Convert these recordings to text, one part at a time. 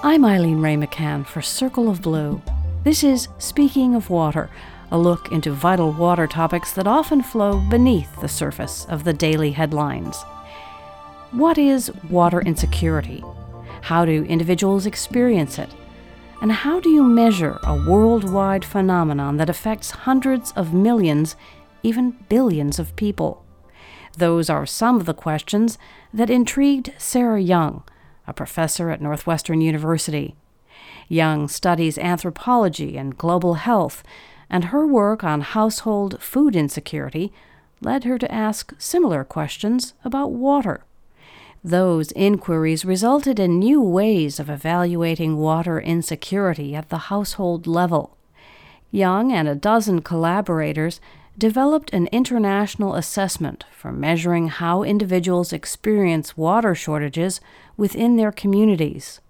I'm Eileen Ray McCann for Circle of Blue. This is Speaking of Water, a look into vital water topics that often flow beneath the surface of the daily headlines. What is water insecurity? How do individuals experience it? And how do you measure a worldwide phenomenon that affects hundreds of millions, even billions of people? Those are some of the questions that intrigued Sera Young, a professor at Northwestern University. Young studies anthropology and global health, and her work on household food insecurity led her to ask similar questions about water. Those inquiries resulted in new ways of evaluating water insecurity at the household level. Young and a dozen collaborators developed an international assessment for measuring how individuals experience water shortages within their communities.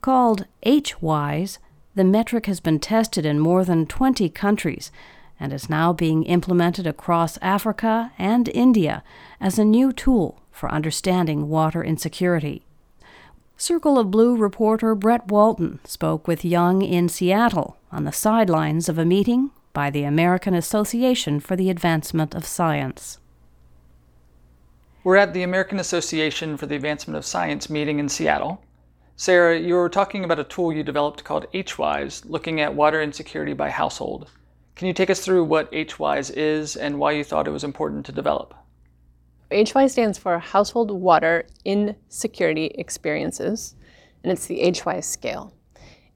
Called HWISE, the metric has been tested in more than 20 countries and is now being implemented across Africa and India as a new tool for understanding water insecurity. Circle of Blue reporter Brett Walton spoke with Young in Seattle on the sidelines of a meeting by the American Association for the Advancement of Science. We're at the American Association for the Advancement of Science meeting in Seattle. Sera, you were talking about a tool you developed called HWISE, looking at water insecurity by household. Can you take us through what HWISE is and why you thought it was important to develop? HWISE stands for Household Water Insecurity Experiences, and it's the HWISE scale.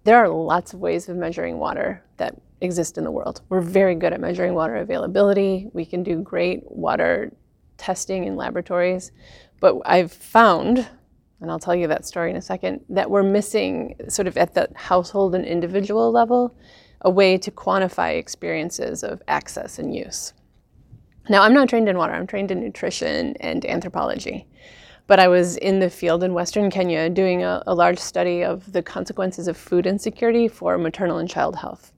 There are lots of ways of measuring water that exist in the world. We're very good at measuring water availability. We can do great water testing in laboratories. But I've found, and I'll tell you that story in a second, that we're missing, sort of at the household and individual level, a way to quantify experiences of access and use. Now, I'm not trained in water, I'm trained in nutrition and anthropology. But I was in the field in Western Kenya doing a, a, large study of the consequences of food insecurity for maternal and child health.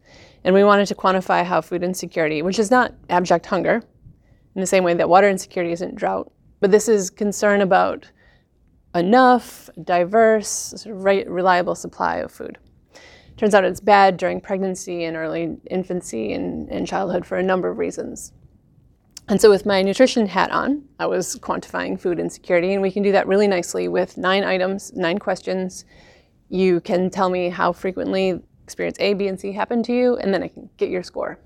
And we wanted to quantify how food insecurity, which is not abject hunger, in the same way that water insecurity isn't drought, but this is concern about enough, diverse, sort of re- reliable supply of food. Turns out it's bad during pregnancy and early infancy and, and childhood for a number of reasons. And so, with my nutrition hat on, I was quantifying food insecurity, and we can do that really nicely with nine items, nine questions. You can tell me how frequently experience A, B, and C happen to you, and then I can get your score.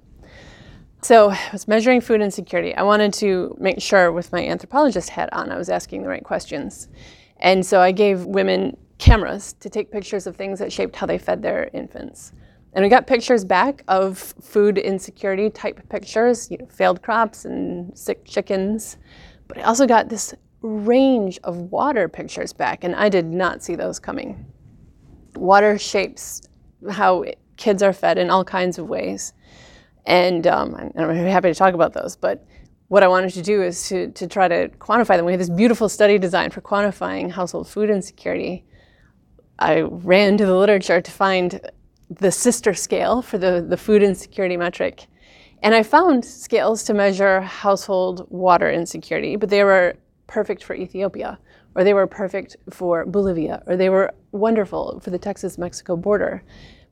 So, I was measuring food insecurity. I wanted to make sure, with my anthropologist hat on, I was asking the right questions. And so, I gave women cameras to take pictures of things that shaped how they fed their infants. And we got pictures back of food insecurity type pictures, you know, failed crops and sick chickens. But I also got this range of water pictures back, and I did not see those coming. Water shapes how kids are fed in all kinds of ways. And um, I'm happy to talk about those. But what I wanted to do is to, to try to quantify them. We have this beautiful study designed for quantifying household food insecurity. I ran to the literature to find the sister scale for the, the food insecurity metric. And I found scales to measure household water insecurity, but they were perfect for Ethiopia, or they were perfect for Bolivia, or they were wonderful for the Texas Mexico border.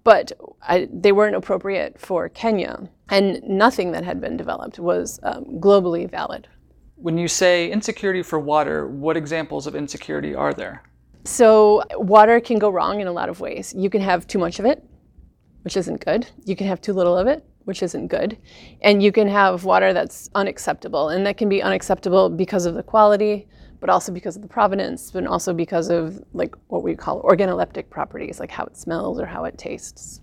But I, they weren't appropriate for Kenya, and nothing that had been developed was um, globally valid. When you say insecurity for water, what examples of insecurity are there? So, water can go wrong in a lot of ways. You can have too much of it, which isn't good. You can have too little of it, which isn't good. And you can have water that's unacceptable. And that can be unacceptable because of the quality, but also because of the provenance, but also because of like what we call organoleptic properties, like how it smells or how it tastes.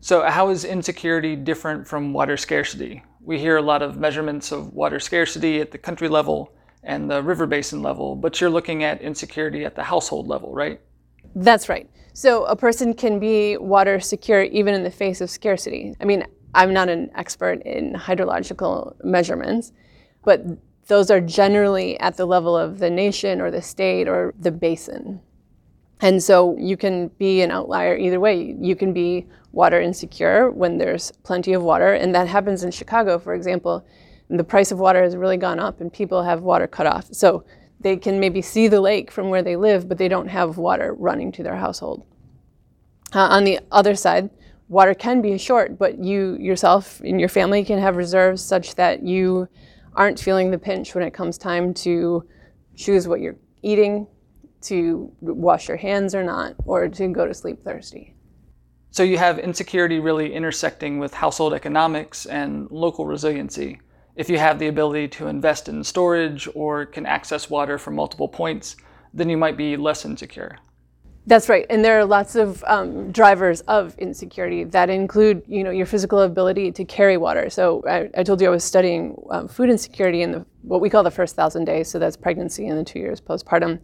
So, how is insecurity different from water scarcity? We hear a lot of measurements of water scarcity at the country level and the river basin level, but you're looking at insecurity at the household level, right? That's right. So a person can be water secure even in the face of scarcity. I mean, I'm not an expert in hydrological measurements, but those are generally at the level of the nation or the state or the basin. And so you can be an outlier either way. You can be water insecure when there's plenty of water, and that happens in Chicago, for example. The price of water has really gone up, and people have water cut off. So they can maybe see the lake from where they live, but they don't have water running to their household. Uh, on the other side, water can be short, but you yourself and your family can have reserves such that you aren't feeling the pinch when it comes time to choose what you're eating, to wash your hands or not, or to go to sleep thirsty. So you have insecurity really intersecting with household economics and local resiliency. If you have the ability to invest in storage or can access water from multiple points, then you might be less insecure. That's right, and there are lots of um, drivers of insecurity that include, you know, your physical ability to carry water. So I, I told you I was studying um, food insecurity in the what we call the first thousand days. So that's pregnancy and the two years postpartum,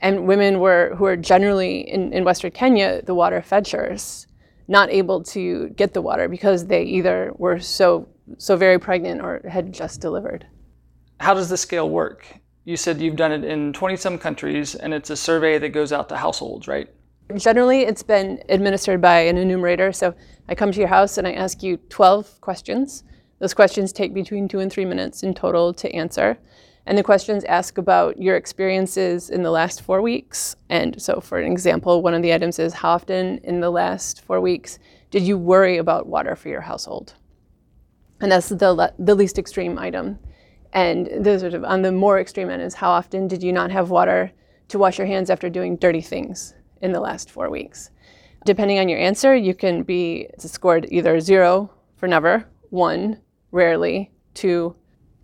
and women were who are generally in, in Western Kenya the water fetchers, not able to get the water because they either were so so very pregnant or had just delivered. How does the scale work? You said you've done it in 20 some countries and it's a survey that goes out to households, right? Generally, it's been administered by an enumerator. So I come to your house and I ask you 12 questions. Those questions take between two and three minutes in total to answer. And the questions ask about your experiences in the last four weeks. And so, for an example, one of the items is how often in the last four weeks did you worry about water for your household? And that's the, le- the least extreme item. And the sort of on the more extreme end is how often did you not have water to wash your hands after doing dirty things in the last four weeks? Depending on your answer, you can be scored either zero for never, one, rarely, two,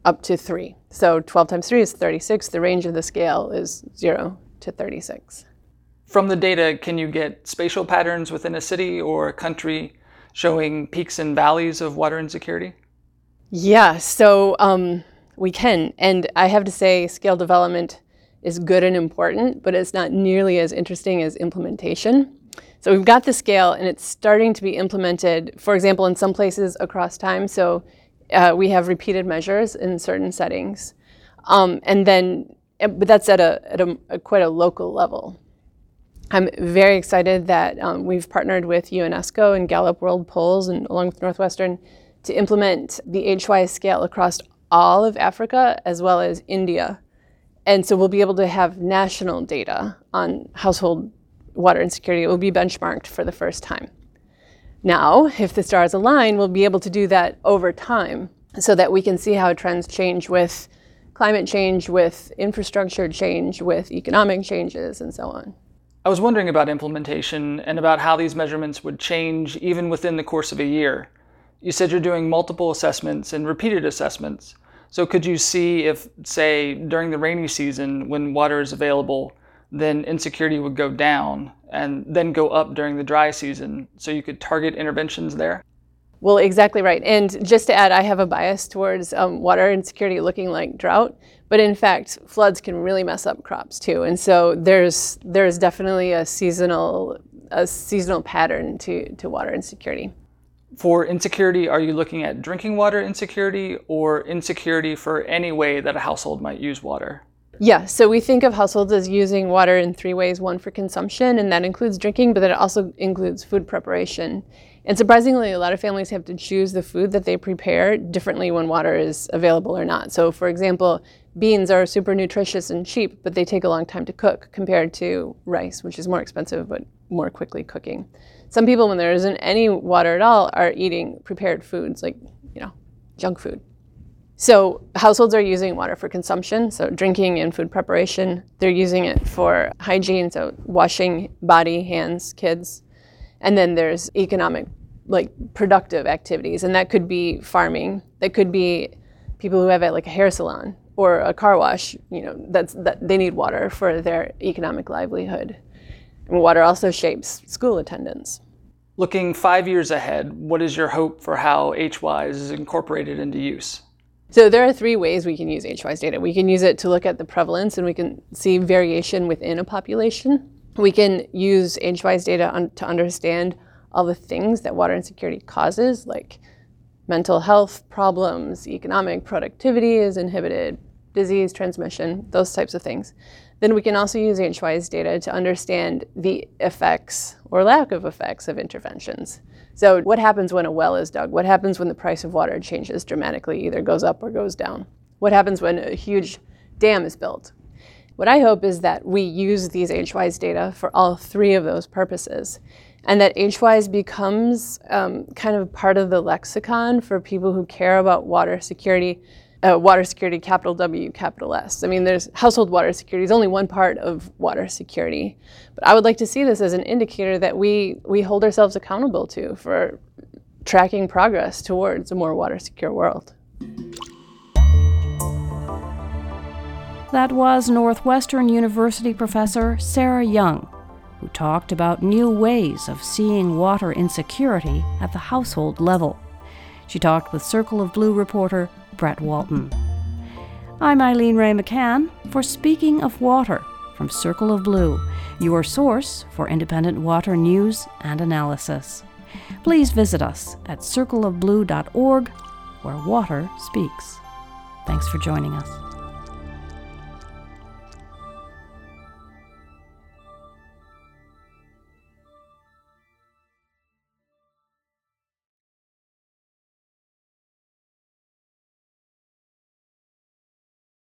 up to three. So 12 times three is 36. The range of the scale is zero to 36. From the data, can you get spatial patterns within a city or a country showing peaks and valleys of water insecurity? Yeah, so um, we can. And I have to say, scale development is good and important, but it's not nearly as interesting as implementation. So we've got the scale, and it's starting to be implemented, for example, in some places across time. So uh, we have repeated measures in certain settings. Um, and then, but that's at, a, at a, a, quite a local level. I'm very excited that um, we've partnered with UNESCO and Gallup World Polls and along with Northwestern to implement the HWISE scale across all of Africa as well as India. And so we'll be able to have national data on household water insecurity. It will be benchmarked for the first time. Now, if the stars align, we'll be able to do that over time so that we can see how trends change with climate change, with infrastructure change, with economic changes, and so on. I was wondering about implementation and about how these measurements would change even within the course of a year. You said you're doing multiple assessments and repeated assessments. So could you see if, say, during the rainy season when water is available, then insecurity would go down and then go up during the dry season so you could target interventions there? Well, exactly right. And just to add, I have a bias towards um, water insecurity looking like drought, but in fact, floods can really mess up crops too. And so there's there's definitely a seasonal a seasonal pattern to, to water insecurity. For insecurity, are you looking at drinking water insecurity or insecurity for any way that a household might use water? Yeah, so we think of households as using water in three ways one for consumption, and that includes drinking, but it also includes food preparation. And surprisingly, a lot of families have to choose the food that they prepare differently when water is available or not. So, for example, beans are super nutritious and cheap, but they take a long time to cook compared to rice, which is more expensive but more quickly cooking. Some people, when there isn't any water at all, are eating prepared foods like, you know, junk food. So households are using water for consumption, so drinking and food preparation. They're using it for hygiene, so washing body, hands, kids. And then there's economic, like productive activities, and that could be farming. That could be people who have like a hair salon or a car wash. You know, that's that they need water for their economic livelihood. And water also shapes school attendance. Looking five years ahead, what is your hope for how HWISE is incorporated into use? So there are three ways we can use HWISE data. We can use it to look at the prevalence and we can see variation within a population. We can use HWISE data un- to understand all the things that water insecurity causes, like mental health problems, economic productivity is inhibited, disease transmission, those types of things. Then we can also use HWISE data to understand the effects or lack of effects of interventions. So, what happens when a well is dug? What happens when the price of water changes dramatically, either goes up or goes down? What happens when a huge dam is built? What I hope is that we use these HWISE data for all three of those purposes. And that HWISE becomes um, kind of part of the lexicon for people who care about water security, uh, water security, capital W, capital S. I mean, there's household water security is only one part of water security, but I would like to see this as an indicator that we we hold ourselves accountable to for tracking progress towards a more water secure world. That was Northwestern University professor Sera Young who talked about new ways of seeing water insecurity at the household level. She talked with Circle of Blue reporter Brett Walton. I'm Eileen Ray McCann for Speaking of Water from Circle of Blue, your source for independent water news and analysis. Please visit us at circleofblue.org, where water speaks. Thanks for joining us.